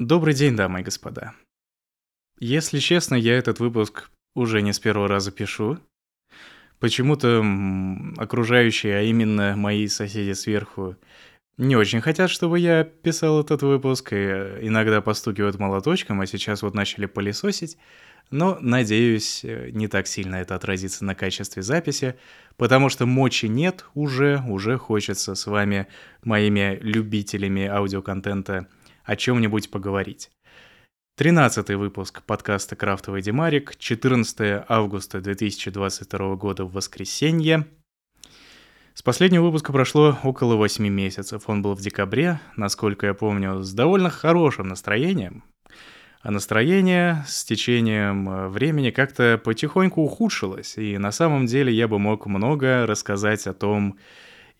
Добрый день, дамы и господа. Если честно, я этот выпуск уже не с первого раза пишу. Почему-то окружающие, а именно мои соседи сверху, не очень хотят, чтобы я писал этот выпуск, и иногда постукивают молоточком, а сейчас вот начали пылесосить. Но, надеюсь, не так сильно это отразится на качестве записи, потому что мочи нет уже, уже хочется с вами, моими любителями аудиоконтента, о чем-нибудь поговорить. Тринадцатый выпуск подкаста «Крафтовый Демарик», 14 августа 2022 года в воскресенье. С последнего выпуска прошло около 8 месяцев. Он был в декабре, насколько я помню, с довольно хорошим настроением. А настроение с течением э, времени как-то потихоньку ухудшилось, и на самом деле я бы мог много рассказать о том,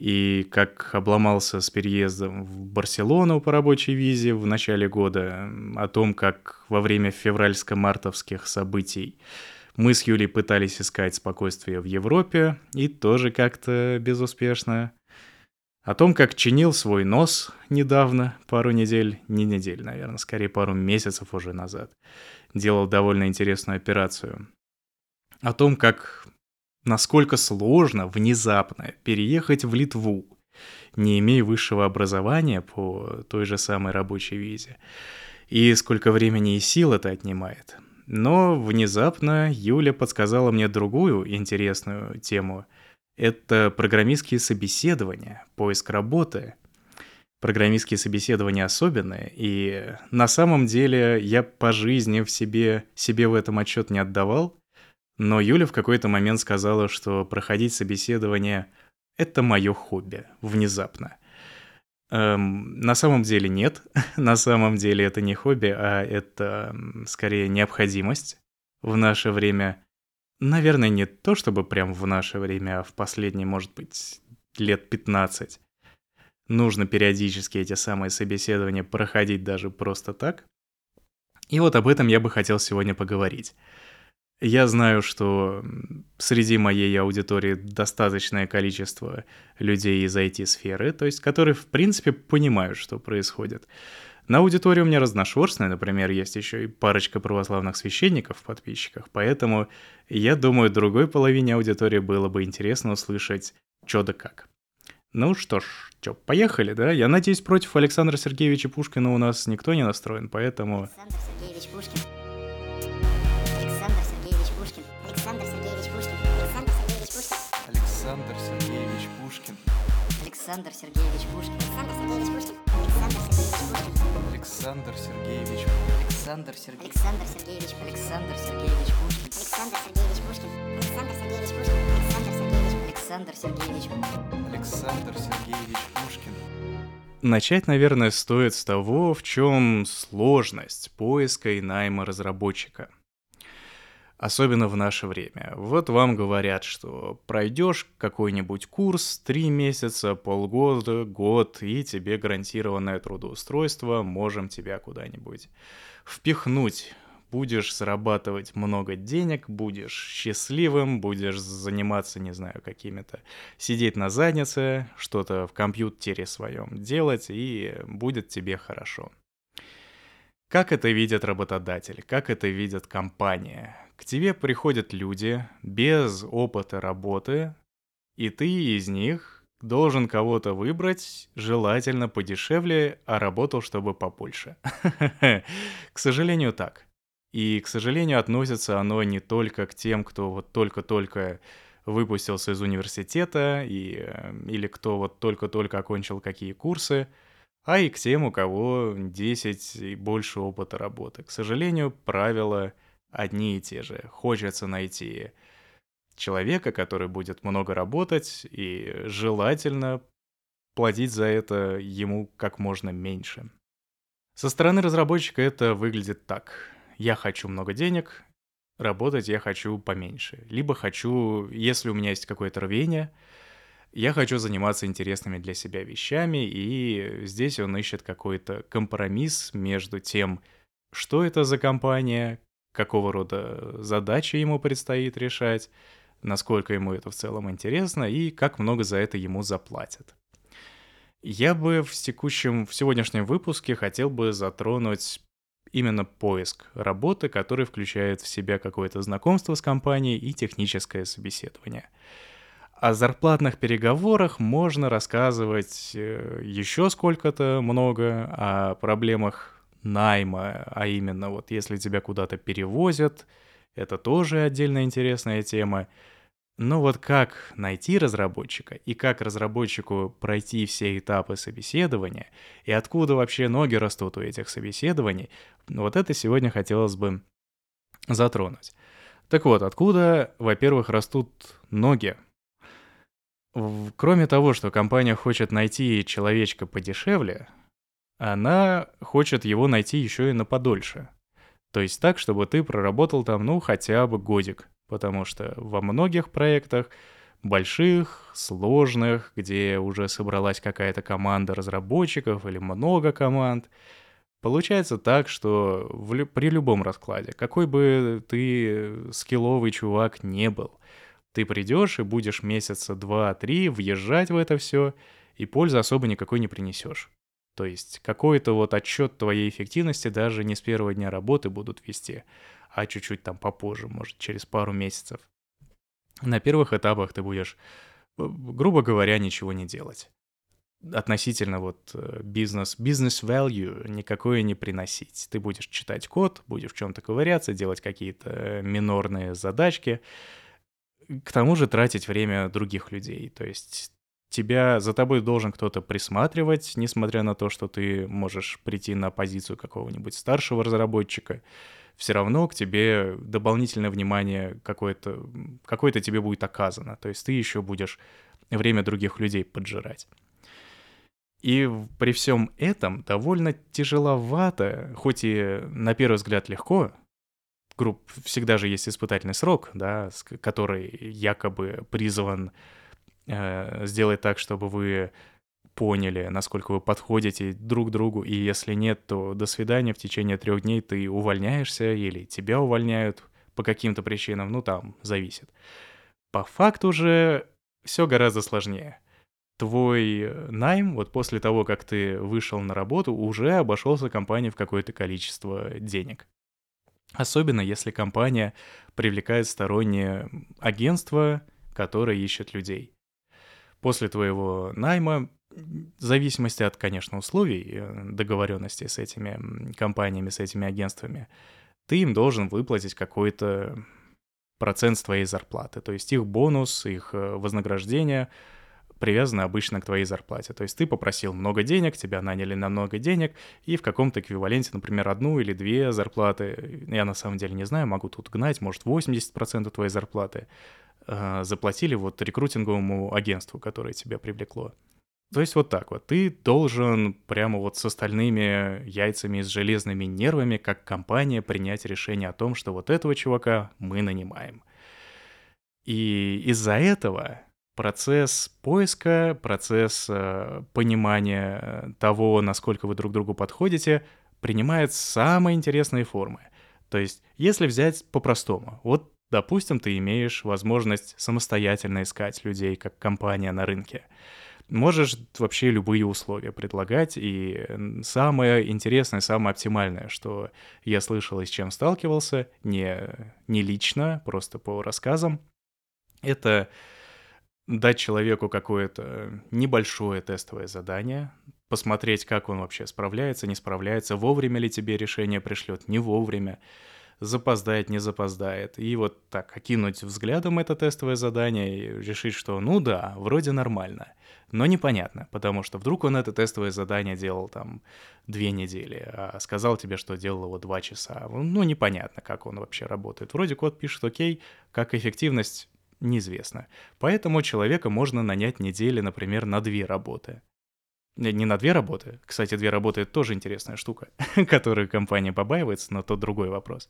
и как обломался с переездом в Барселону по рабочей визе в начале года, о том, как во время февральско-мартовских событий мы с Юлей пытались искать спокойствие в Европе, и тоже как-то безуспешно. О том, как чинил свой нос недавно, пару недель, не недель, наверное, скорее пару месяцев уже назад. Делал довольно интересную операцию. О том, как насколько сложно внезапно переехать в Литву, не имея высшего образования по той же самой рабочей визе, и сколько времени и сил это отнимает. Но внезапно Юля подсказала мне другую интересную тему. Это программистские собеседования, поиск работы. Программистские собеседования особенные, и на самом деле я по жизни в себе, себе в этом отчет не отдавал, но Юля в какой-то момент сказала, что проходить собеседование — это мое хобби, внезапно. Эм, на самом деле нет. на самом деле это не хобби, а это скорее необходимость в наше время. Наверное, не то чтобы прям в наше время, а в последние, может быть, лет 15. Нужно периодически эти самые собеседования проходить даже просто так. И вот об этом я бы хотел сегодня поговорить. Я знаю, что среди моей аудитории достаточное количество людей из IT-сферы, то есть которые, в принципе, понимают, что происходит. На аудитории у меня разношерстная, например, есть еще и парочка православных священников в подписчиках, поэтому я думаю, другой половине аудитории было бы интересно услышать, что да как. Ну что ж, что, поехали, да? Я надеюсь, против Александра Сергеевича Пушкина у нас никто не настроен, поэтому... Александр Сергеевич Пушкин. Александр Сергеевич Пушкин. Александр Сергеевич Пушкин. Александр Сергеевич. Александр Сергеевич. Александр Сергеевич Пушкин. Александр Сергеевич Пушкин. Александр Сергеевич Пушкин. Александр Сергеевич. Александр Сергеевич. Александр Сергеевич Пушкин. Начать, наверное, стоит с того, в чем сложность поиска и найма разработчика – Особенно в наше время. Вот вам говорят, что пройдешь какой-нибудь курс три месяца, полгода, год, и тебе гарантированное трудоустройство, можем тебя куда-нибудь впихнуть. Будешь зарабатывать много денег, будешь счастливым, будешь заниматься, не знаю, какими-то, сидеть на заднице, что-то в компьютере своем делать, и будет тебе хорошо. Как это видят работодатели, как это видят компания? К тебе приходят люди без опыта работы, и ты из них должен кого-то выбрать, желательно подешевле, а работал, чтобы побольше. К сожалению, так. И, к сожалению, относится оно не только к тем, кто вот только-только выпустился из университета, и, э, или кто вот только-только окончил какие курсы, а и к тем, у кого 10 и больше опыта работы. К сожалению, правила одни и те же. Хочется найти человека, который будет много работать, и желательно платить за это ему как можно меньше. Со стороны разработчика это выглядит так. Я хочу много денег, работать я хочу поменьше. Либо хочу, если у меня есть какое-то рвение, я хочу заниматься интересными для себя вещами, и здесь он ищет какой-то компромисс между тем, что это за компания, какого рода задачи ему предстоит решать, насколько ему это в целом интересно и как много за это ему заплатят. Я бы в текущем, в сегодняшнем выпуске хотел бы затронуть именно поиск работы, который включает в себя какое-то знакомство с компанией и техническое собеседование. О зарплатных переговорах можно рассказывать э, еще сколько-то много, о проблемах найма, а именно вот если тебя куда-то перевозят, это тоже отдельно интересная тема. Но вот как найти разработчика и как разработчику пройти все этапы собеседования и откуда вообще ноги растут у этих собеседований, вот это сегодня хотелось бы затронуть. Так вот, откуда, во-первых, растут ноги? Кроме того, что компания хочет найти человечка подешевле, она хочет его найти еще и на подольше. То есть так, чтобы ты проработал там, ну, хотя бы годик. Потому что во многих проектах, больших, сложных, где уже собралась какая-то команда разработчиков или много команд, получается так, что в, при любом раскладе, какой бы ты скилловый чувак не был, ты придешь и будешь месяца два-три въезжать в это все, и пользы особо никакой не принесешь. То есть какой-то вот отчет твоей эффективности даже не с первого дня работы будут вести, а чуть-чуть там попозже, может, через пару месяцев. На первых этапах ты будешь, грубо говоря, ничего не делать. Относительно вот э, бизнес, бизнес value никакое не приносить. Ты будешь читать код, будешь в чем-то ковыряться, делать какие-то минорные задачки, к тому же тратить время других людей. То есть тебя, за тобой должен кто-то присматривать, несмотря на то, что ты можешь прийти на позицию какого-нибудь старшего разработчика все равно к тебе дополнительное внимание какое-то какое тебе будет оказано. То есть ты еще будешь время других людей поджирать. И при всем этом довольно тяжеловато, хоть и на первый взгляд легко, групп всегда же есть испытательный срок, да, который якобы призван сделать так, чтобы вы поняли, насколько вы подходите друг другу, и если нет, то до свидания, в течение трех дней ты увольняешься или тебя увольняют по каким-то причинам, ну там, зависит. По факту же все гораздо сложнее. Твой э, найм, вот после того, как ты вышел на работу, уже обошелся компании в какое-то количество денег. Особенно если компания привлекает стороннее агентство, которое ищет людей. После твоего найма в зависимости от, конечно, условий э, договоренности с этими компаниями, с этими агентствами, ты им должен выплатить какой-то процент твоей зарплаты. То есть их бонус, их э, вознаграждение привязаны обычно к твоей зарплате. То есть ты попросил много денег, тебя наняли на много денег, и в каком-то эквиваленте, например, одну или две зарплаты, я на самом деле не знаю, могу тут гнать, может, 80% твоей зарплаты, заплатили вот рекрутинговому агентству, которое тебя привлекло. То есть вот так вот. Ты должен прямо вот с остальными яйцами, с железными нервами, как компания, принять решение о том, что вот этого чувака мы нанимаем. И из-за этого процесс поиска, процесс э, понимания того, насколько вы друг другу подходите, принимает самые интересные формы. То есть, если взять по-простому, вот, допустим, ты имеешь возможность самостоятельно искать людей, как компания на рынке – Можешь вообще любые условия предлагать, и самое интересное, самое оптимальное, что я слышал и с чем сталкивался, не, не лично, просто по рассказам, это дать человеку какое-то небольшое тестовое задание, посмотреть, как он вообще справляется, не справляется, вовремя ли тебе решение пришлет, не вовремя, запоздает, не запоздает. И вот так окинуть взглядом это тестовое задание и решить, что ну да, вроде нормально. Но непонятно, потому что вдруг он это тестовое задание делал там две недели, а сказал тебе, что делал его два часа. Ну, непонятно, как он вообще работает. Вроде код пишет окей, как эффективность неизвестно. Поэтому человека можно нанять недели, например, на две работы. Не на две работы. Кстати, две работы — это тоже интересная штука, которую компания побаивается, но то другой вопрос.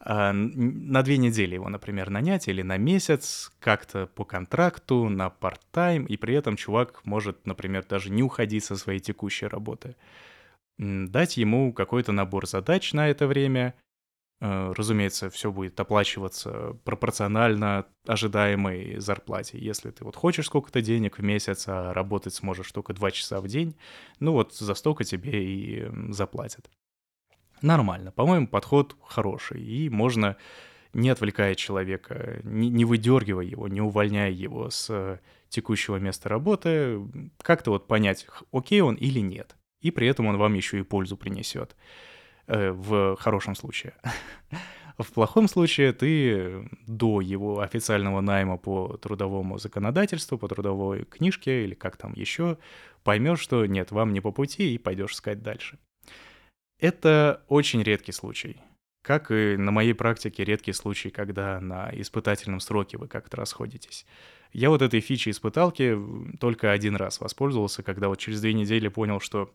А, на две недели его, например, нанять или на месяц, как-то по контракту, на парт-тайм, и при этом чувак может, например, даже не уходить со своей текущей работы. Дать ему какой-то набор задач на это время, Э, разумеется, все будет оплачиваться пропорционально ожидаемой зарплате. Если ты вот хочешь сколько-то денег в месяц, а работать сможешь только 2 часа в день, ну вот за столько тебе и заплатят. Нормально. По-моему, подход хороший. И можно, не отвлекая человека, не, не выдергивая его, не увольняя его с текущего места работы, как-то вот понять, окей он или нет. И при этом он вам еще и пользу принесет. Э, в хорошем случае. В плохом случае ты до его официального найма по трудовому законодательству, по трудовой книжке или как там еще, поймешь, что нет, вам не по пути и пойдешь искать дальше. Это очень редкий случай. Как и на моей практике редкий случай, когда на испытательном сроке вы как-то расходитесь. Я вот этой фичи испыталки только один раз воспользовался, когда вот через две недели понял, что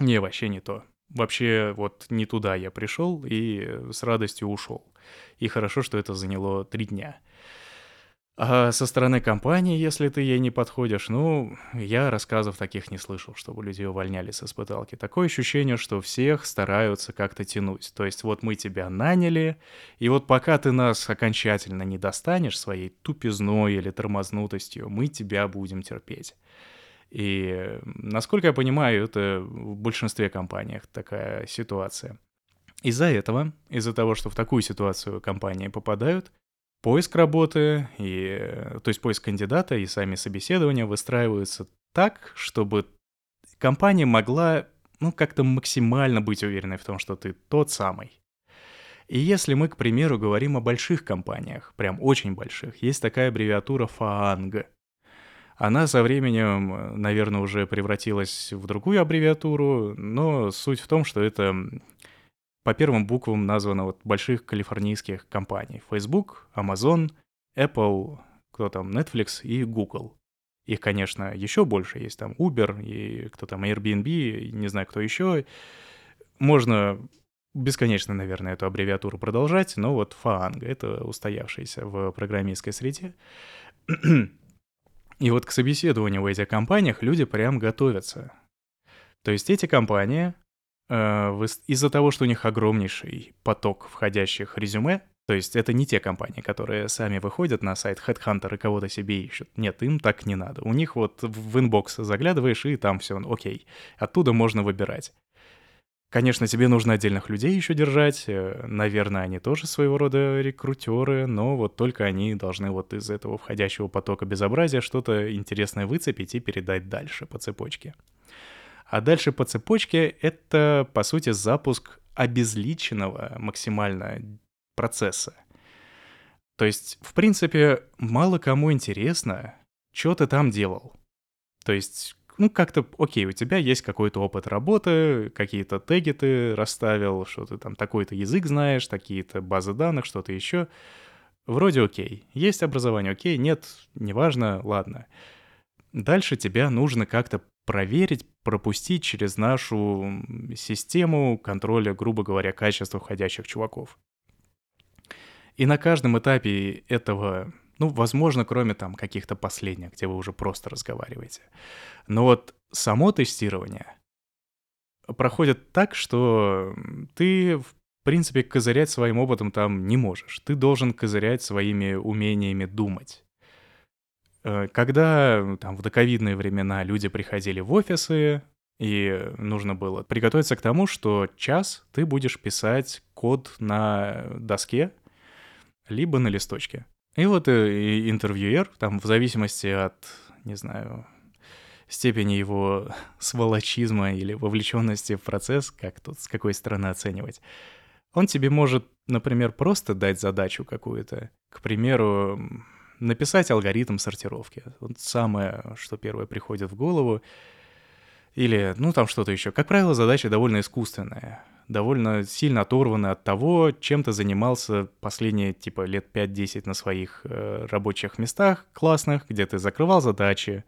не, вообще не то вообще вот не туда я пришел и с радостью ушел. И хорошо, что это заняло три дня. А со стороны компании, если ты ей не подходишь, ну, я рассказов таких не слышал, чтобы люди увольняли с испыталки. Такое ощущение, что всех стараются как-то тянуть. То есть вот мы тебя наняли, и вот пока ты нас окончательно не достанешь своей тупизной или тормознутостью, мы тебя будем терпеть. И, насколько я понимаю, это в большинстве компаниях такая ситуация. Из-за этого, из-за того, что в такую ситуацию компании попадают, поиск работы, и, то есть поиск кандидата и сами собеседования выстраиваются так, чтобы компания могла ну, как-то максимально быть уверенной в том, что ты тот самый. И если мы, к примеру, говорим о больших компаниях, прям очень больших, есть такая аббревиатура ФААНГ. Она со временем, наверное, уже превратилась в другую аббревиатуру, но суть в том, что это по первым буквам названо вот больших калифорнийских компаний. Facebook, Amazon, Apple, кто там, Netflix и Google. Их, конечно, еще больше. Есть там Uber и кто там, Airbnb, не знаю, кто еще. Можно бесконечно, наверное, эту аббревиатуру продолжать, но вот FAANG — это устоявшаяся в программистской среде. И вот к собеседованию в этих компаниях люди прям готовятся. То есть эти компании э, из-за того, что у них огромнейший поток входящих резюме, то есть это не те компании, которые сами выходят на сайт Headhunter и кого-то себе ищут. Нет, им так не надо. У них вот в inbox заглядываешь, и там все окей. Оттуда можно выбирать. Конечно, тебе нужно отдельных людей еще держать. Э, наверное, они тоже своего рода рекрутеры, но вот только они должны вот из этого входящего потока безобразия что-то интересное выцепить и передать дальше по цепочке. А дальше по цепочке это, по сути, запуск обезличенного максимально процесса. То есть, в принципе, мало кому интересно, что ты там делал. То есть, ну, как-то, окей, у тебя есть какой-то опыт работы, какие-то теги ты расставил, что ты там такой-то язык знаешь, такие-то базы данных, что-то еще. Вроде окей. Есть образование, окей, нет, неважно, ладно. Дальше тебя нужно как-то проверить, пропустить через нашу систему контроля, грубо говоря, качества входящих чуваков. И на каждом этапе этого ну, возможно, кроме там каких-то последних, где вы уже просто разговариваете. Но вот само тестирование проходит так, что ты, в принципе, козырять своим опытом там не можешь. Ты должен козырять своими умениями думать. Э, когда там в доковидные времена люди приходили в офисы, и нужно было приготовиться к тому, что час ты будешь писать код на доске, либо на листочке. И вот э, интервьюер, там в зависимости от, не знаю, степени его сволочизма или вовлеченности в процесс, как тут с какой стороны оценивать, он тебе может, например, просто дать задачу какую-то. К примеру, написать алгоритм сортировки. Вот самое, что первое приходит в голову. Или, ну, там что-то еще. Как правило, задача довольно искусственная довольно сильно оторваны от того, чем ты занимался последние, типа, лет 5-10 на своих э, рабочих местах классных, где ты закрывал задачи,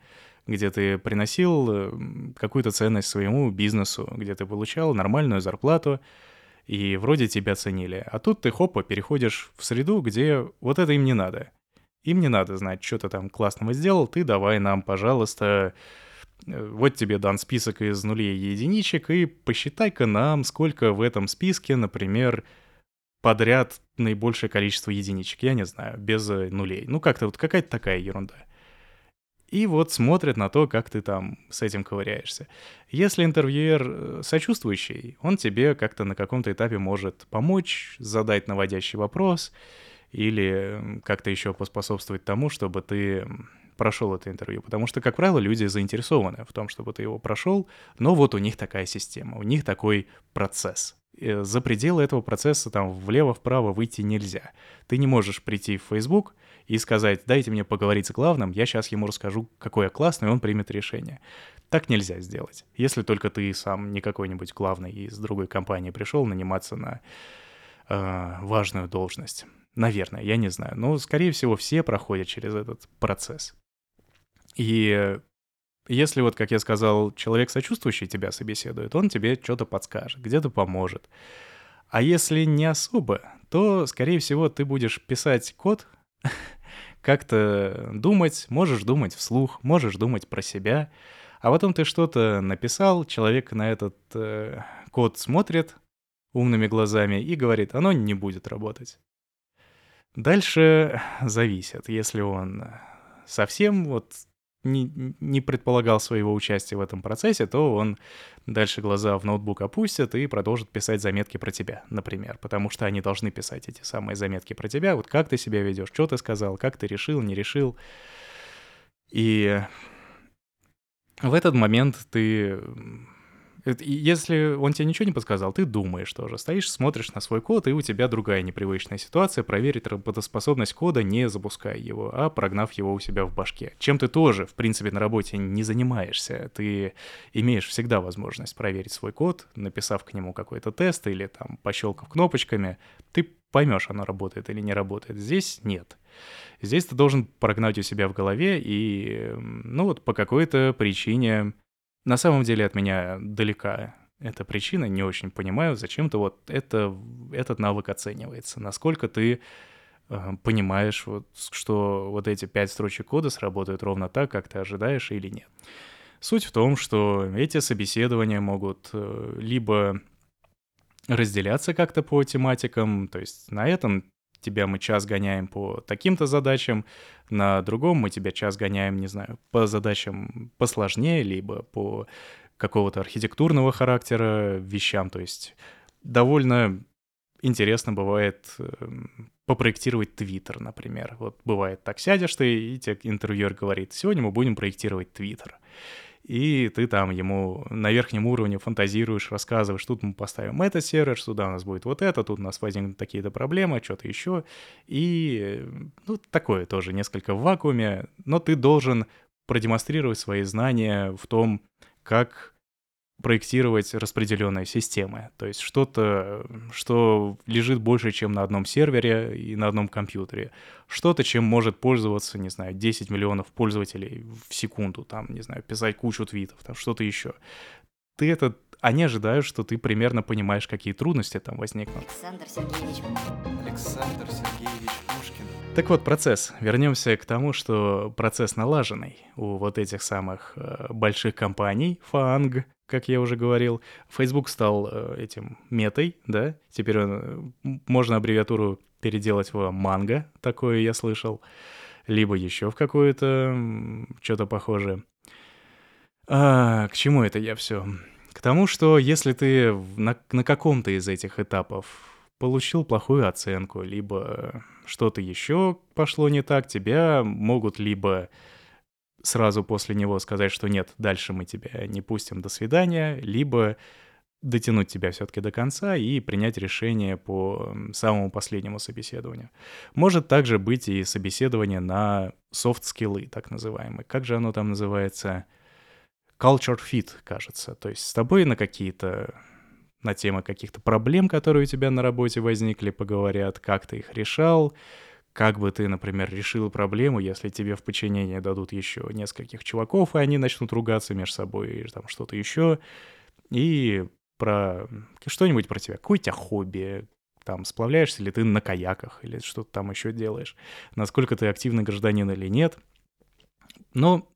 где ты приносил э, какую-то ценность своему бизнесу, где ты получал нормальную зарплату, и вроде тебя ценили. А тут ты, хопа, переходишь в среду, где вот это им не надо. Им не надо знать, что ты там классного сделал, ты давай нам, пожалуйста, вот тебе дан список из нулей и единичек, и посчитай-ка нам, сколько в этом списке, например, подряд наибольшее количество единичек, я не знаю, без э, нулей. Ну, как-то вот какая-то такая ерунда. И вот смотрят на то, как ты там с этим ковыряешься. Если интервьюер э, сочувствующий, он тебе как-то на каком-то этапе может помочь, задать наводящий вопрос или как-то еще поспособствовать тому, чтобы ты прошел это интервью. Потому что, как правило, люди заинтересованы в том, чтобы ты его прошел, но вот у них такая система, у них такой процесс. За пределы этого процесса там влево-вправо выйти нельзя. Ты не можешь прийти в Facebook и сказать, дайте мне поговорить с главным, я сейчас ему расскажу, какой я классный, и он примет решение. Так нельзя сделать. Если только ты сам не какой-нибудь главный из другой компании пришел наниматься на э, важную должность. Наверное, я не знаю. Но, скорее всего, все проходят через этот процесс. И если вот, как я сказал, человек сочувствующий тебя собеседует, он тебе что-то подскажет, где-то поможет. А если не особо, то, скорее всего, ты будешь писать код, как-то думать, можешь думать вслух, можешь думать про себя, а потом ты что-то написал, человек на этот э, код смотрит умными глазами и говорит, оно не будет работать. Дальше зависит, если он совсем вот не, не предполагал своего участия в этом процессе, то он дальше глаза в ноутбук опустит и продолжит писать заметки про тебя, например, потому что они должны писать эти самые заметки про тебя, вот как ты себя ведешь, что ты сказал, как ты решил, не решил. И в этот момент ты если он тебе ничего не подсказал, ты думаешь тоже. Стоишь, смотришь на свой код, и у тебя другая непривычная ситуация. Проверить работоспособность кода, не запуская его, а прогнав его у себя в башке. Чем ты тоже, в принципе, на работе не занимаешься. Ты имеешь всегда возможность проверить свой код, написав к нему какой-то тест или там пощелкав кнопочками. Ты поймешь, оно работает или не работает. Здесь нет. Здесь ты должен прогнать у себя в голове и, ну вот, по какой-то причине на самом деле от меня далека эта причина, не очень понимаю, зачем-то вот это, этот навык оценивается. Насколько ты э, понимаешь, вот, что вот эти пять строчек кода сработают ровно так, как ты ожидаешь или нет. Суть в том, что эти собеседования могут э, либо разделяться как-то по тематикам, то есть на этом тебя мы час гоняем по таким-то задачам, на другом мы тебя час гоняем, не знаю, по задачам посложнее, либо по какого-то архитектурного характера вещам. То есть довольно интересно бывает эм, попроектировать Твиттер, например. Вот бывает так, сядешь ты, и тебе интервьюер говорит, сегодня мы будем проектировать Твиттер и ты там ему на верхнем уровне фантазируешь, рассказываешь, тут мы поставим этот сервер, сюда у нас будет вот это, тут у нас возникнут такие-то проблемы, что-то еще. И, ну, такое тоже несколько в вакууме, но ты должен продемонстрировать свои знания в том, как проектировать распределенные системы. То есть что-то, что лежит больше, чем на одном сервере и на одном компьютере. Что-то, чем может пользоваться, не знаю, 10 миллионов пользователей в секунду, там, не знаю, писать кучу твитов, там что-то еще. Ты это они ожидают, что ты примерно понимаешь, какие трудности там возникнут. Александр Сергеевич. Александр Сергеевич Пушкин. Так вот, процесс. Вернемся к тому, что процесс налаженный у вот этих самых э, больших компаний, FANG, как я уже говорил. Facebook стал э, этим метой, да? Теперь он, э, можно аббревиатуру переделать в манго, такое я слышал. Либо еще в какое-то что-то похожее. А, к чему это я все? К тому, что если ты на, на каком-то из этих этапов получил плохую оценку, либо что-то еще пошло не так, тебя могут либо сразу после него сказать, что нет, дальше мы тебя не пустим, до свидания, либо дотянуть тебя все-таки до конца и принять решение по самому последнему собеседованию. Может также быть и собеседование на софт-скиллы, так называемые. Как же оно там называется? culture fit, кажется. То есть с тобой на какие-то на темы каких-то проблем, которые у тебя на работе возникли, поговорят, как ты их решал, как бы ты, например, решил проблему, если тебе в подчинение дадут еще нескольких чуваков, и они начнут ругаться между собой, или там что-то еще, и про что-нибудь про тебя, какое у тебя хобби, там, сплавляешься ли ты на каяках, или что-то там еще делаешь, насколько ты активный гражданин или нет. Но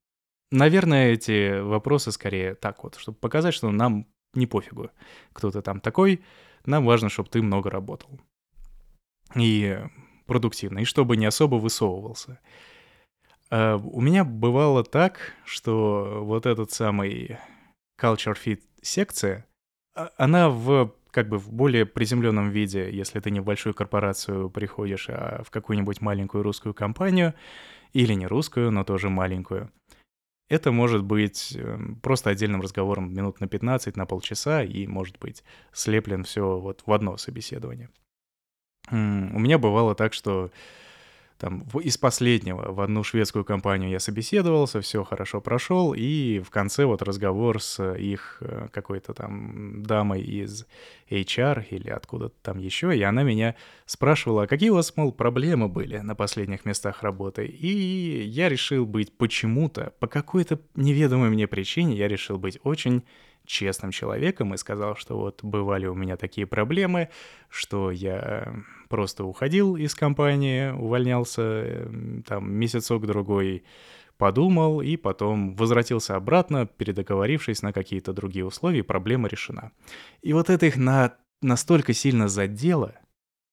Наверное, эти вопросы скорее так вот, чтобы показать, что нам не пофигу, кто ты там такой, нам важно, чтобы ты много работал. и продуктивно, и чтобы не особо высовывался. А у меня бывало так, что вот этот самый Culture Fit секция, а, она в как бы в более приземленном виде, если ты не в большую корпорацию приходишь, а в какую-нибудь маленькую русскую компанию, или не русскую, но тоже маленькую. Это может быть эм, просто отдельным разговором минут на 15, на полчаса, и может быть слеплен все вот в одно собеседование. У меня бывало так, что там из последнего в одну шведскую компанию я собеседовался, все хорошо прошел, и в конце вот разговор с их э, какой-то там дамой из HR или откуда-то там еще, и она меня спрашивала, а какие у вас, мол, проблемы были на последних местах работы, и я решил быть почему-то, по какой-то неведомой мне причине, я решил быть очень честным человеком и сказал, что вот бывали у меня такие проблемы, что я просто уходил из компании, увольнялся эм, там месяцок-другой, подумал и потом возвратился обратно, передоговорившись на какие-то другие условия, проблема решена. И вот это их на... настолько сильно задело,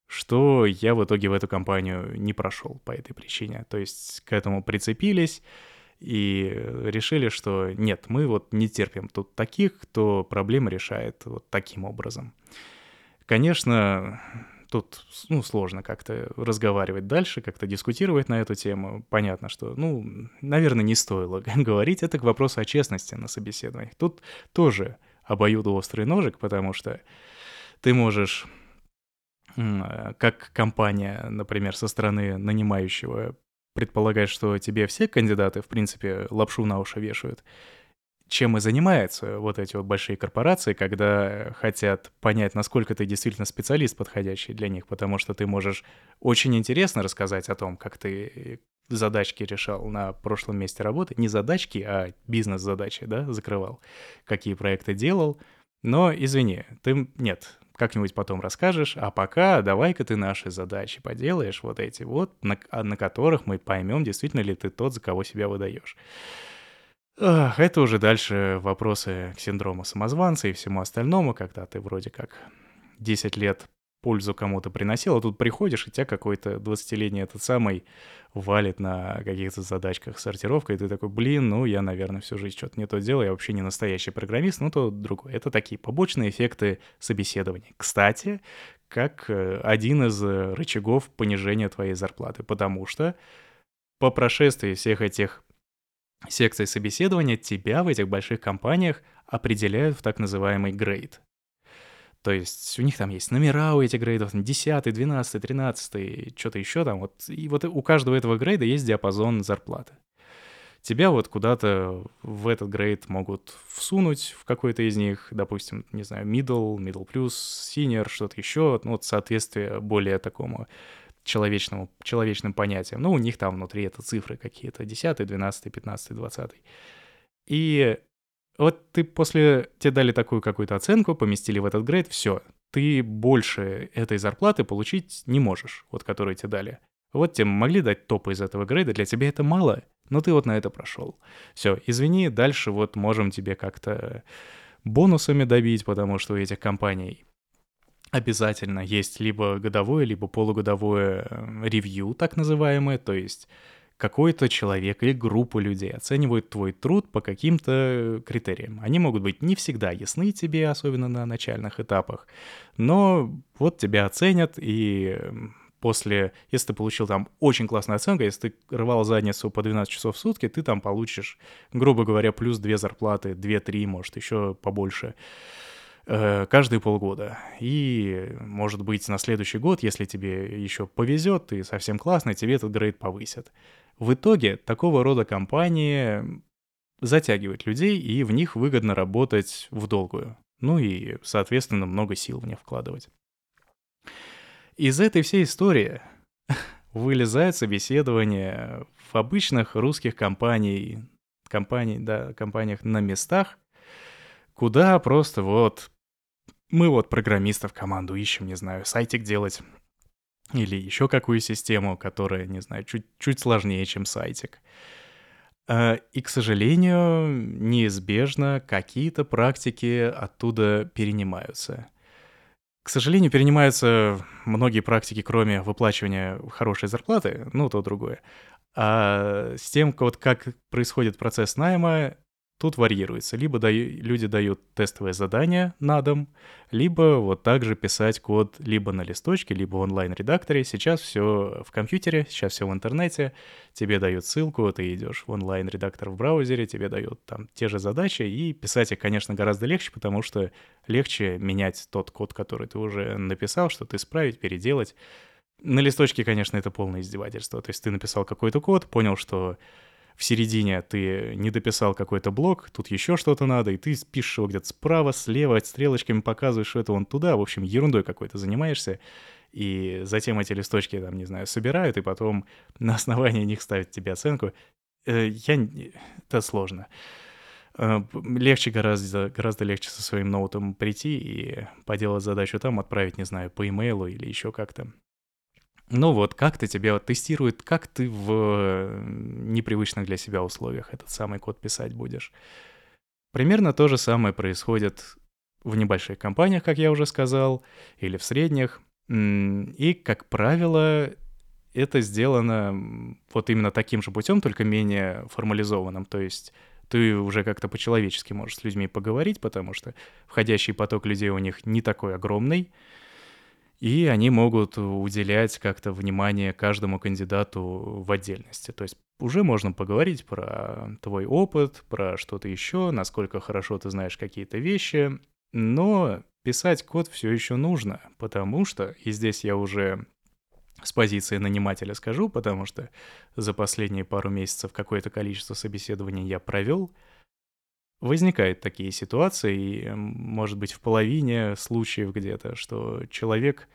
что я в итоге в эту компанию не прошел по этой причине. То есть к этому прицепились, и решили, что нет, мы вот не терпим тут таких, кто проблемы решает вот таким образом. Конечно, тут ну, сложно как-то разговаривать дальше, как-то дискутировать на эту тему. Понятно, что, ну, наверное, не стоило говорить. Это к вопросу о честности на собеседованиях. Тут тоже обоюдоострый ножик, потому что ты можешь как компания, например, со стороны нанимающего предполагать, что тебе все кандидаты, в принципе, лапшу на уши вешают. Чем и занимаются вот эти вот большие корпорации, когда хотят понять, насколько ты действительно специалист, подходящий для них, потому что ты можешь очень интересно рассказать о том, как ты задачки решал на прошлом месте работы. Не задачки, а бизнес-задачи, да, закрывал. Какие проекты делал. Но, извини, ты... Нет, как-нибудь потом расскажешь, а пока давай-ка ты наши задачи поделаешь, вот эти вот, на, а, на которых мы поймем, действительно ли ты тот, за кого себя выдаешь. Это уже дальше вопросы к синдрому самозванца и всему остальному, когда ты вроде как 10 лет пользу кому-то приносил, а тут приходишь, и тебя какой-то 20-летний этот самый валит на каких-то задачках сортировка, и ты такой, блин, ну я, наверное, всю жизнь что-то не то делаю, я вообще не настоящий программист, ну то другое. Это такие побочные эффекты собеседования. Кстати, как э, один из э, рычагов понижения твоей зарплаты, потому что по прошествии всех этих секций собеседования тебя в этих больших компаниях определяют в так называемый грейд. То есть у них там есть номера у этих грейдов, там 10, 12, 13, что-то еще там. Вот, и вот у каждого этого грейда есть диапазон зарплаты. Тебя вот куда-то в этот грейд могут всунуть в какой-то из них, допустим, не знаю, middle, middle plus, senior, что-то еще, ну вот соответствие более такому человечному, человечным понятиям. Ну, у них там внутри это цифры какие-то, 10, 12, 15, 20. И вот ты после... Тебе дали такую какую-то оценку, поместили в этот грейд, все. Ты больше этой зарплаты получить не можешь, вот которую тебе дали. Вот тебе могли дать топ из этого грейда, для тебя это мало, но ты вот на это прошел. Все, извини, дальше вот можем тебе как-то бонусами добить, потому что у этих компаний обязательно есть либо годовое, либо полугодовое э, ревью, так называемое, то есть какой-то человек или группа людей оценивают твой труд по каким-то критериям. Они могут быть не всегда ясны тебе, особенно на начальных этапах, но вот тебя оценят, и после, если ты получил там очень классную оценку, если ты рвал задницу по 12 часов в сутки, ты там получишь, грубо говоря, плюс две зарплаты, 2-3, может, еще побольше э, каждые полгода. И, может быть, на следующий год, если тебе еще повезет, ты совсем классный, тебе этот грейд повысят. В итоге такого рода компании затягивают людей, и в них выгодно работать в долгую. Ну и, соответственно, много сил в них вкладывать. Из этой всей истории вылезает собеседование в обычных русских компаний, компаний, да, компаниях на местах, куда просто вот мы вот программистов команду ищем, не знаю, сайтик делать, или еще какую систему, которая, не знаю, чуть, чуть сложнее, чем сайтик. А, и, к сожалению, неизбежно какие-то практики оттуда перенимаются. К сожалению, перенимаются многие практики, кроме выплачивания хорошей зарплаты, ну, то другое. А с тем, вот как происходит процесс найма, тут варьируется. Либо даю, люди дают тестовое задание на дом, либо вот также писать код либо на листочке, либо в онлайн-редакторе. Сейчас все в компьютере, сейчас все в интернете. Тебе дают ссылку, ты идешь в онлайн-редактор в браузере, тебе дают там те же задачи, и писать их, конечно, гораздо легче, потому что легче менять тот код, который ты уже написал, что-то исправить, переделать. На листочке, конечно, это полное издевательство. То есть ты написал какой-то код, понял, что в середине ты не дописал какой-то блок, тут еще что-то надо, и ты пишешь его где-то справа, слева, стрелочками показываешь, что это вон туда, в общем, ерундой какой-то занимаешься, и затем эти листочки, там, не знаю, собирают, и потом на основании них ставят тебе оценку. Э, я... Это сложно. Э, легче гораздо, гораздо легче со своим ноутом прийти и поделать задачу там, отправить, не знаю, по имейлу или еще как-то. Ну вот, как-то тебя вот тестирует, как ты в непривычных для себя условиях этот самый код писать будешь. Примерно то же самое происходит в небольших компаниях, как я уже сказал, или в средних. И, как правило, это сделано вот именно таким же путем, только менее формализованным. То есть ты уже как-то по-человечески можешь с людьми поговорить, потому что входящий поток людей у них не такой огромный, и они могут уделять как-то внимание каждому кандидату в отдельности. То есть уже можно поговорить про твой опыт, про что-то еще, насколько хорошо ты знаешь какие-то вещи, но писать код все еще нужно, потому что, и здесь я уже с позиции нанимателя скажу, потому что за последние пару месяцев какое-то количество собеседований я провел — Возникают такие ситуации, и, может быть, в половине случаев где-то, что человек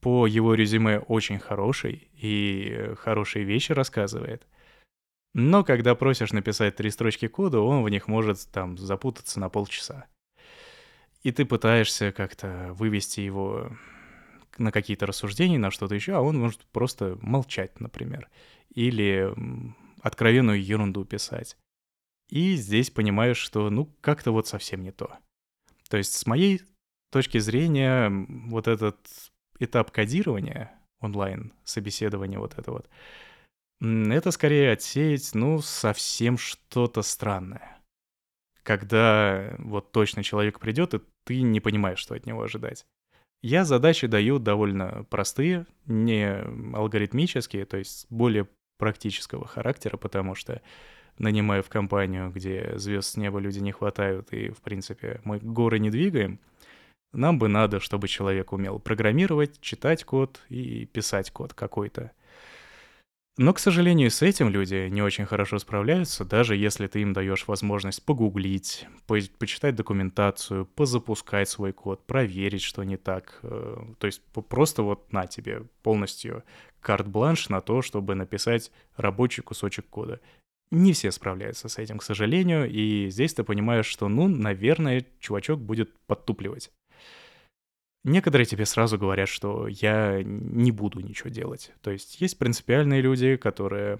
по его резюме очень хороший и хорошие вещи рассказывает. Но когда просишь написать три строчки кода, он в них может там запутаться на полчаса. И ты пытаешься как-то вывести его на какие-то рассуждения, на что-то еще, а он может просто молчать, например. Или откровенную ерунду писать. И здесь понимаешь, что ну как-то вот совсем не то. То есть с моей точки зрения вот этот этап кодирования онлайн, собеседования вот это вот, это скорее отсеять, ну, совсем что-то странное. Когда вот точно человек придет, и ты не понимаешь, что от него ожидать. Я задачи даю довольно простые, не алгоритмические, то есть более практического характера, потому что нанимаю в компанию, где звезд с неба люди не хватают, и, в принципе, мы горы не двигаем, нам бы надо, чтобы человек умел программировать, читать код и писать код какой-то. Но, к сожалению, с этим люди не очень хорошо справляются, даже если ты им даешь возможность погуглить, по почитать документацию, позапускать свой код, проверить, что не так. Э, то есть просто вот на тебе полностью карт-бланш на то, чтобы написать рабочий кусочек кода. Не все справляются с этим, к сожалению, и здесь ты понимаешь, что, ну, наверное, чувачок будет подтупливать. Некоторые тебе сразу говорят, что я не буду ничего делать. То есть есть принципиальные люди, которые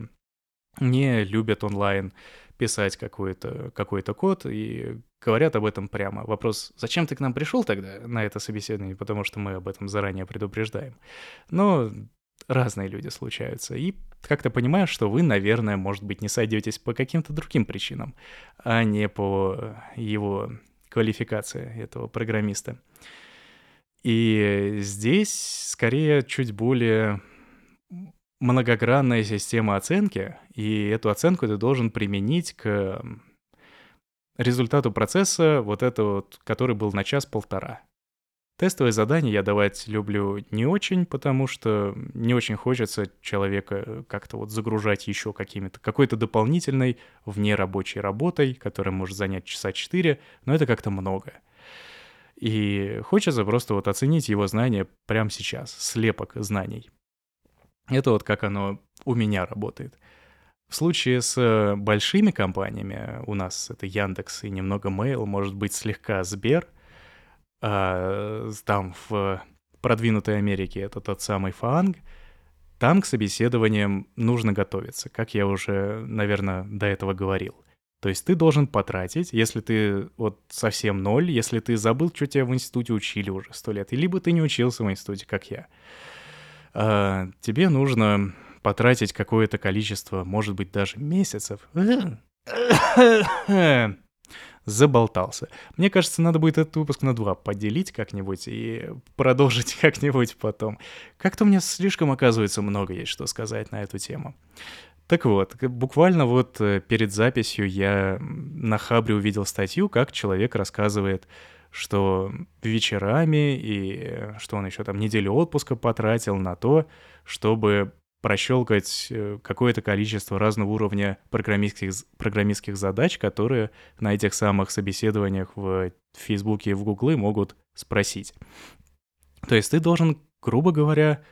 не любят онлайн писать какой-то какой код и говорят об этом прямо. Вопрос, зачем ты к нам пришел тогда на это собеседование, потому что мы об этом заранее предупреждаем. Но разные люди случаются. И как-то понимаешь, что вы, наверное, может быть, не сойдетесь по каким-то другим причинам, а не по его квалификации этого программиста. И здесь скорее чуть более многогранная система оценки, и эту оценку ты должен применить к результату процесса, вот этого, который был на час-полтора. Тестовые задания я давать люблю не очень, потому что не очень хочется человека как-то вот загружать еще какими-то, какой-то дополнительной внерабочей работой, которая может занять часа 4, но это как-то много. И хочется просто вот оценить его знания прямо сейчас, слепок знаний. Это вот как оно у меня работает. В случае с большими компаниями, у нас это Яндекс и немного Mail, может быть слегка Сбер — а, там в продвинутой Америке это тот самый фанг, там к собеседованиям нужно готовиться, как я уже, наверное, до этого говорил. То есть ты должен потратить, если ты вот совсем ноль, если ты забыл, что тебя в институте учили уже сто лет, либо ты не учился в институте, как я, а, тебе нужно потратить какое-то количество, может быть, даже месяцев. Заболтался. Мне кажется, надо будет этот выпуск на два поделить как-нибудь и продолжить как-нибудь потом. Как-то у меня слишком, оказывается, много есть что сказать на эту тему. Так вот, буквально вот э, перед записью я на Хабре увидел статью, как человек рассказывает, что вечерами и э, что он еще там неделю отпуска потратил на то, чтобы прощелкать э, какое-то количество разного уровня программистских, программистских задач, которые на этих самых собеседованиях в Фейсбуке и в Гугле могут спросить. То есть ты должен, грубо говоря,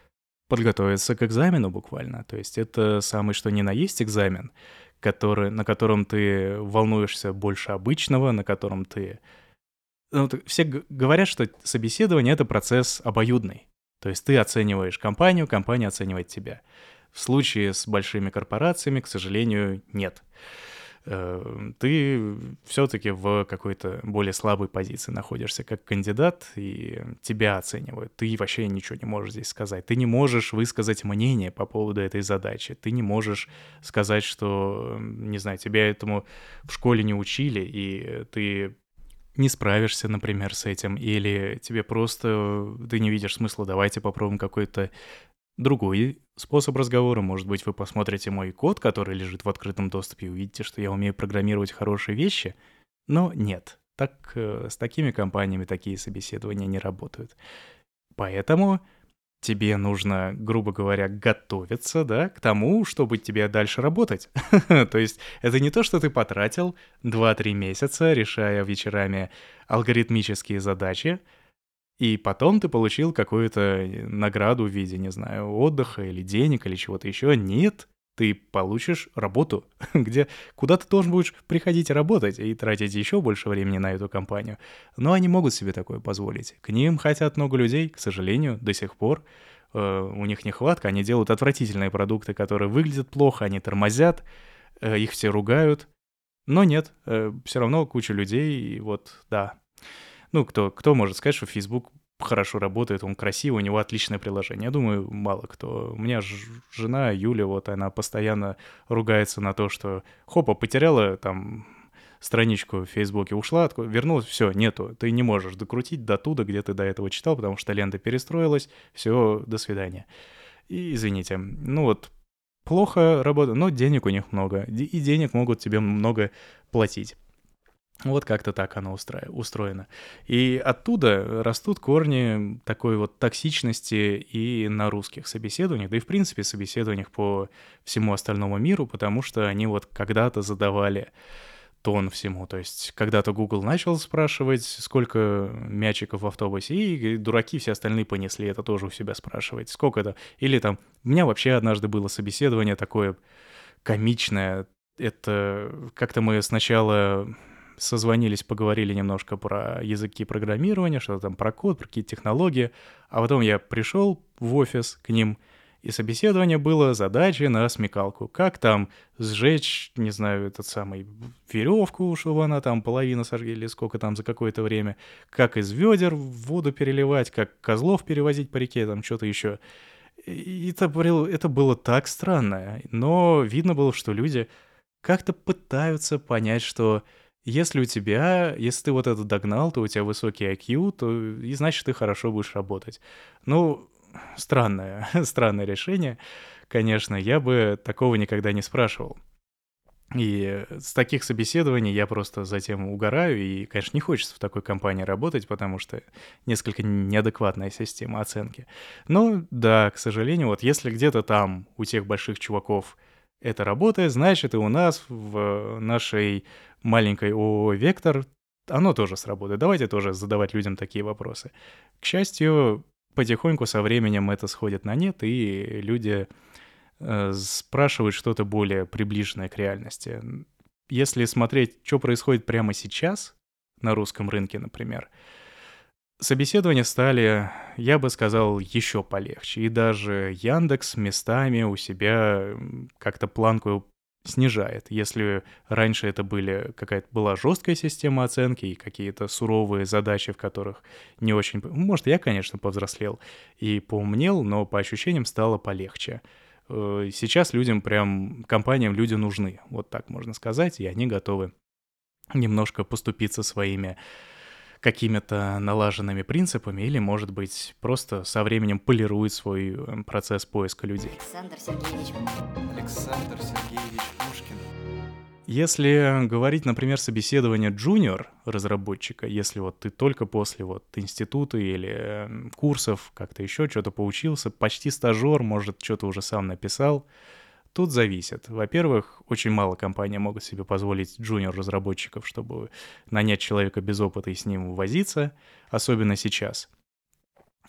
подготовиться к экзамену буквально. То есть это самый что ни на есть экзамен, который, на котором ты волнуешься больше обычного, на котором ты... Ну, все говорят, что собеседование — это процесс обоюдный. То есть ты оцениваешь компанию, компания оценивает тебя. В случае с большими корпорациями, к сожалению, нет. Э, ты все-таки в какой-то более слабой позиции находишься как кандидат, и тебя оценивают. Ты вообще ничего не можешь здесь сказать. Ты не можешь высказать мнение по поводу этой задачи. Ты не можешь сказать, что, не знаю, тебя этому в школе не учили, и ты не справишься, например, с этим, или тебе просто ты не видишь смысла, давайте попробуем какой-то другой способ разговора. Может быть, вы посмотрите мой код, который лежит в открытом доступе, и увидите, что я умею программировать хорошие вещи. Но нет, так э, с такими компаниями такие собеседования не работают. Поэтому тебе нужно, грубо говоря, готовиться, да, к тому, чтобы тебе дальше работать. то есть это не то, что ты потратил 2-3 месяца, решая вечерами алгоритмические задачи, и потом ты получил какую-то награду в виде, не знаю, отдыха или денег или чего-то еще. Нет, ты получишь работу, где куда ты должен будешь приходить работать и тратить еще больше времени на эту компанию. Но они могут себе такое позволить. К ним хотят много людей, к сожалению, до сих пор. Э, у них нехватка, они делают отвратительные продукты, которые выглядят плохо, они тормозят, э, их все ругают. Но нет, э, все равно куча людей, и вот, да, ну, кто, кто может сказать, что Facebook хорошо работает, он красивый, у него отличное приложение. Я думаю, мало кто. У меня жена Юля, вот она постоянно ругается на то, что хопа, потеряла там страничку в Фейсбуке, ушла, вернулась, все, нету. Ты не можешь докрутить до туда, где ты до этого читал, потому что лента перестроилась, все, до свидания. И извините, ну вот, плохо работает, но денег у них много, и денег могут тебе много платить. Вот как-то так оно устроено. И оттуда растут корни такой вот токсичности и на русских собеседованиях, да и в принципе собеседованиях по всему остальному миру, потому что они вот когда-то задавали тон всему. То есть когда-то Google начал спрашивать, сколько мячиков в автобусе, и дураки все остальные понесли это тоже у себя спрашивать. Сколько это? Или там, у меня вообще однажды было собеседование такое комичное. Это как-то мы сначала созвонились, поговорили немножко про языки программирования, что там про код, про какие-то технологии. А потом я пришел в офис к ним, и собеседование было задачи на смекалку. Как там сжечь, не знаю, этот самый веревку, чтобы она там половину сожгли, или сколько там за какое-то время. Как из ведер воду переливать, как козлов перевозить по реке, там что-то еще. И это, это было так странно. Но видно было, что люди как-то пытаются понять, что если у тебя, если ты вот это догнал, то у тебя высокий IQ, то и значит ты хорошо будешь работать. Ну, странное, странное решение, конечно, я бы такого никогда не спрашивал. И с таких собеседований я просто затем угораю, и, конечно, не хочется в такой компании работать, потому что несколько неадекватная система оценки. Но да, к сожалению, вот если где-то там у тех больших чуваков это работает, значит и у нас в нашей маленькой ООО «Вектор», оно тоже сработает. Давайте тоже задавать людям такие вопросы. К счастью, потихоньку со временем это сходит на нет, и люди э, спрашивают что-то более приближенное к реальности. Если смотреть, что происходит прямо сейчас на русском рынке, например, собеседования стали, я бы сказал, еще полегче. И даже Яндекс местами у себя как-то планку снижает. Если раньше это были какая-то была жесткая система оценки и какие-то суровые задачи, в которых не очень... Может, я, конечно, повзрослел и поумнел, но по ощущениям стало полегче. Э, сейчас людям прям, компаниям люди нужны, вот так можно сказать, и они готовы немножко поступиться своими какими-то налаженными принципами или, может быть, просто со временем полирует свой э, процесс поиска людей. Александр Сергеевич. Александр Сергеевич Пушкин. Если говорить, например, собеседование джуниор разработчика, если вот ты только после вот института или э, курсов как-то еще что-то поучился, почти стажер, может, что-то уже сам написал, Тут зависит. Во-первых, очень мало компаний могут себе позволить джуниор-разработчиков, чтобы нанять человека без опыта и с ним возиться, особенно сейчас.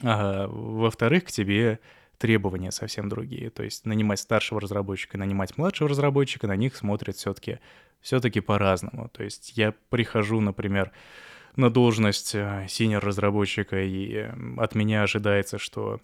А, во-вторых, к тебе требования совсем другие. То есть нанимать старшего разработчика, нанимать младшего разработчика, на них смотрят все-таки все-таки по-разному. То есть я прихожу, например, на должность синер разработчика, и э, от меня ожидается, что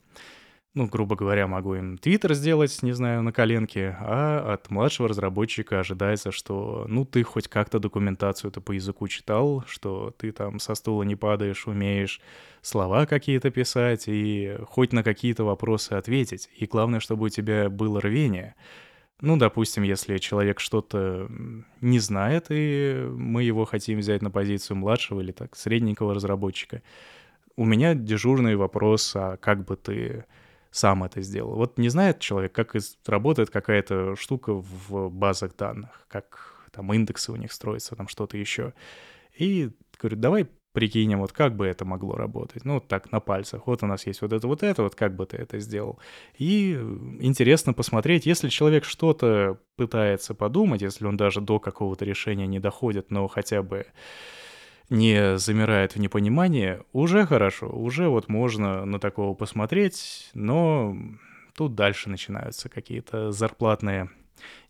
ну, грубо говоря, могу им твиттер сделать, не знаю, на коленке, а от младшего разработчика ожидается, что, ну, ты хоть как-то документацию-то по языку читал, что ты там со стула не падаешь, умеешь слова какие-то писать и хоть на какие-то вопросы ответить. И главное, чтобы у тебя было рвение. Ну, допустим, если человек что-то не знает, и мы его хотим взять на позицию младшего или так средненького разработчика, у меня дежурный вопрос, а как бы ты сам это сделал. Вот не знает человек, как работает какая-то штука в базах данных, как там индексы у них строятся, там что-то еще. И говорит, давай прикинем, вот как бы это могло работать. Ну, так, на пальцах. Вот у нас есть вот это, вот это, вот как бы ты это сделал. И интересно посмотреть, если человек что-то пытается подумать, если он даже до какого-то решения не доходит, но хотя бы не замирает в непонимании, уже хорошо, уже вот можно на такого посмотреть, но тут дальше начинаются какие-то зарплатные,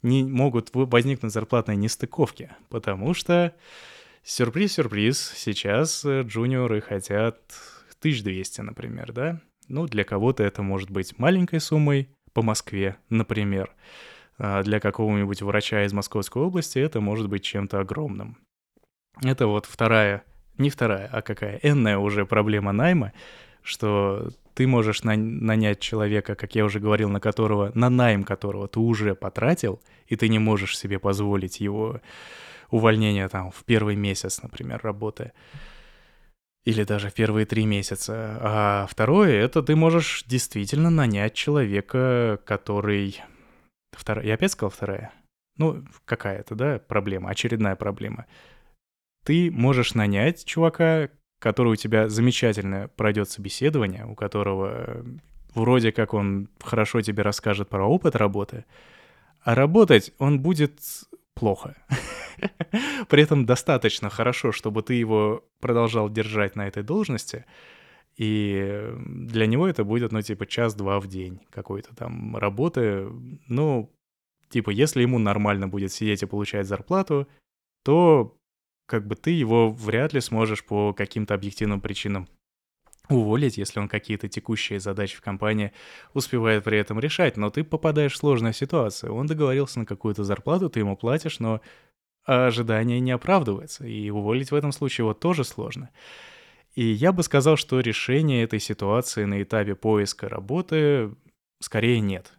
не могут возникнуть зарплатные нестыковки, потому что, сюрприз-сюрприз, сейчас джуниоры хотят 1200, например, да? Ну, для кого-то это может быть маленькой суммой по Москве, например. А для какого-нибудь врача из Московской области это может быть чем-то огромным. Это вот вторая, не вторая, а какая, энная уже проблема найма, что ты можешь на, нанять человека, как я уже говорил, на которого, на найм которого ты уже потратил, и ты не можешь себе позволить его увольнение там в первый месяц, например, работы. Или даже в первые три месяца. А второе, это ты можешь действительно нанять человека, который... Вторая... Я опять сказал вторая? Ну, какая-то, да, проблема, очередная проблема ты можешь нанять чувака, который у тебя замечательно пройдет собеседование, у которого вроде как он хорошо тебе расскажет про опыт работы, а работать он будет плохо. При этом достаточно хорошо, чтобы ты его продолжал держать на этой должности, и для него это будет, ну, типа, час-два в день какой-то там работы. Ну, типа, если ему нормально будет сидеть и получать зарплату, то как бы ты его вряд ли сможешь по каким-то объективным причинам уволить, если он какие-то текущие задачи в компании успевает при этом решать, но ты попадаешь в сложную ситуацию. Он договорился на какую-то зарплату, ты ему платишь, но ожидания не оправдываются, и уволить в этом случае его тоже сложно. И я бы сказал, что решение этой ситуации на этапе поиска работы скорее нет,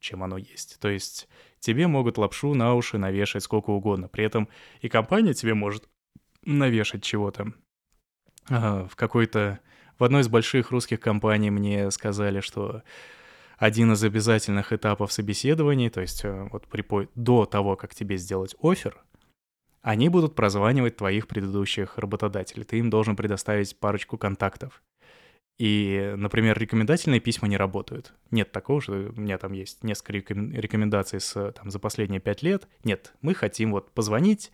чем оно есть. То есть тебе могут лапшу на уши навешать сколько угодно. При этом и компания тебе может навешать чего-то. В какой-то... В одной из больших русских компаний мне сказали, что один из обязательных этапов собеседований, то есть э, вот при, до того, как тебе сделать офер, они будут прозванивать твоих предыдущих работодателей. Ты им должен предоставить парочку контактов. И, например, рекомендательные письма не работают. Нет такого, что у меня там есть несколько рекомендаций с, там, за последние пять лет. Нет, мы хотим вот позвонить,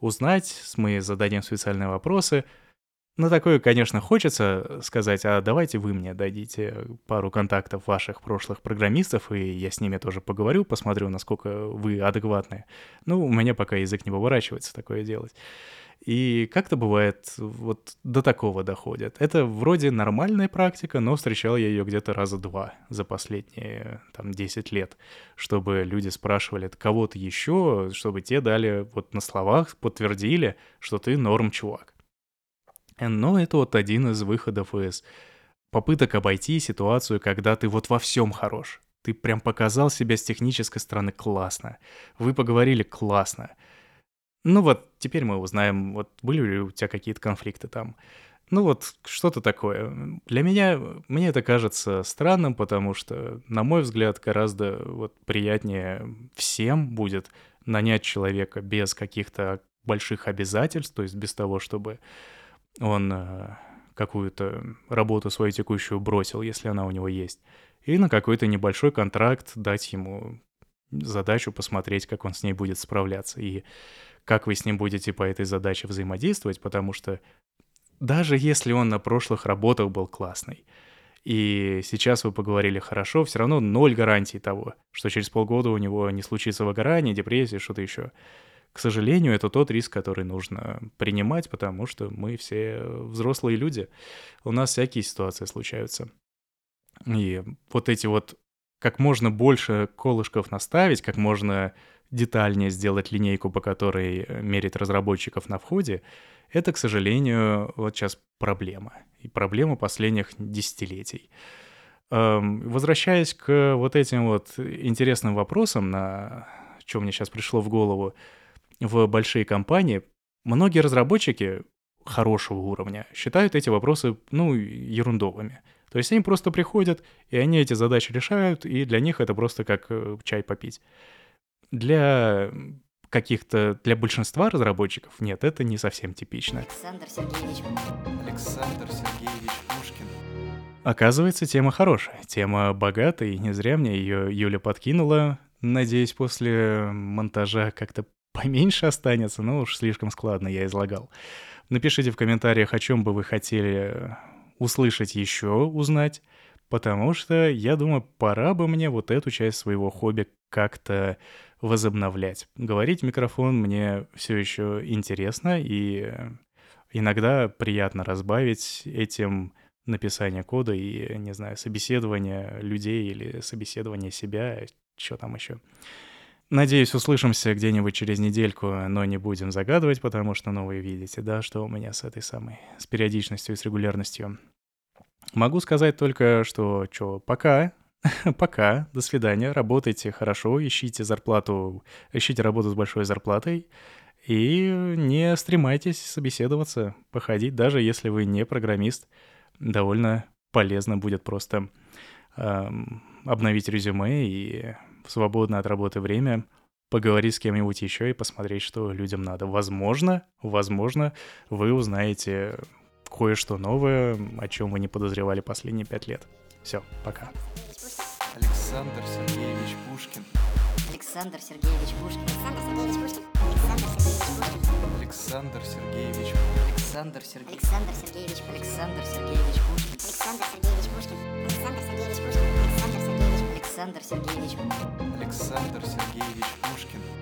узнать, мы зададим специальные вопросы. На такое, конечно, хочется сказать, а давайте вы мне дадите пару контактов ваших прошлых программистов, и я с ними тоже поговорю, посмотрю, насколько вы адекватные. Ну, у меня пока язык не поворачивается такое делать. И как-то бывает, вот до такого доходят. Это вроде нормальная практика, но встречал я ее где-то раза два за последние там 10 лет, чтобы люди спрашивали кого-то еще, чтобы те дали вот на словах, подтвердили, что ты норм чувак. Но это вот один из выходов из попыток обойти ситуацию, когда ты вот во всем хорош. Ты прям показал себя с технической стороны классно. Вы поговорили классно. Ну вот, теперь мы узнаем, вот были ли у тебя какие-то конфликты там. Ну вот, что-то такое. Для меня, мне это кажется странным, потому что, на мой взгляд, гораздо вот приятнее всем будет нанять человека без каких-то больших обязательств, то есть без того, чтобы он э, какую-то работу свою текущую бросил, если она у него есть, и на какой-то небольшой контракт дать ему задачу посмотреть, как он с ней будет справляться, и как вы с ним будете по этой задаче взаимодействовать, потому что даже если он на прошлых работах был классный, и сейчас вы поговорили хорошо, все равно ноль гарантий того, что через полгода у него не случится выгорание, депрессия, что-то еще. К сожалению, это тот риск, который нужно принимать, потому что мы все взрослые люди. У нас всякие ситуации случаются. И вот эти вот как можно больше колышков наставить, как можно детальнее сделать линейку, по которой мерить разработчиков на входе, это, к сожалению, вот сейчас проблема. И проблема последних десятилетий. Возвращаясь к вот этим вот интересным вопросам, на что мне сейчас пришло в голову, в большие компании, многие разработчики хорошего уровня считают эти вопросы, ну, ерундовыми. То есть они просто приходят, и они эти задачи решают, и для них это просто как э, чай попить. Для каких-то, для большинства разработчиков нет, это не совсем типично. Александр Сергеевич. Александр Сергеевич Пушкин. Оказывается, тема хорошая, тема богатая, и не зря мне ее Юля подкинула. Надеюсь, после монтажа как-то поменьше останется, но уж слишком складно я излагал. Напишите в комментариях, о чем бы вы хотели услышать еще, узнать, потому что, я думаю, пора бы мне вот эту часть своего хобби как-то возобновлять. Говорить в микрофон мне все еще интересно, и иногда приятно разбавить этим написание кода и, не знаю, собеседование людей или собеседование себя, что там еще. Надеюсь, услышимся где-нибудь через недельку, но не будем загадывать, потому что, ну, вы видите, да, что у меня с этой самой, с периодичностью и с регулярностью. Могу сказать только, что, что, пока, пока, до свидания, работайте хорошо, ищите зарплату, ищите работу с большой зарплатой, и не стремайтесь собеседоваться, походить, даже если вы не программист, довольно полезно будет просто эм, обновить резюме и в свободное от работы время поговорить с кем-нибудь еще и посмотреть, что людям надо. Возможно, возможно, вы узнаете кое-что новое, о чем вы не подозревали последние пять лет. Все, пока. Александр Сергеевич Пушкин. Александр Сергеевич Пушкин. Александр Сергеевич Александр Сергеевич Александр Сергеевич Александр Сергеевич Пушкин. Александр Сергеевич Пушкин. Александр Сергеевич Пушкин. Александр Сергеевич Пушкин. Александр Сергеевич. Александр Сергеевич Пушкин.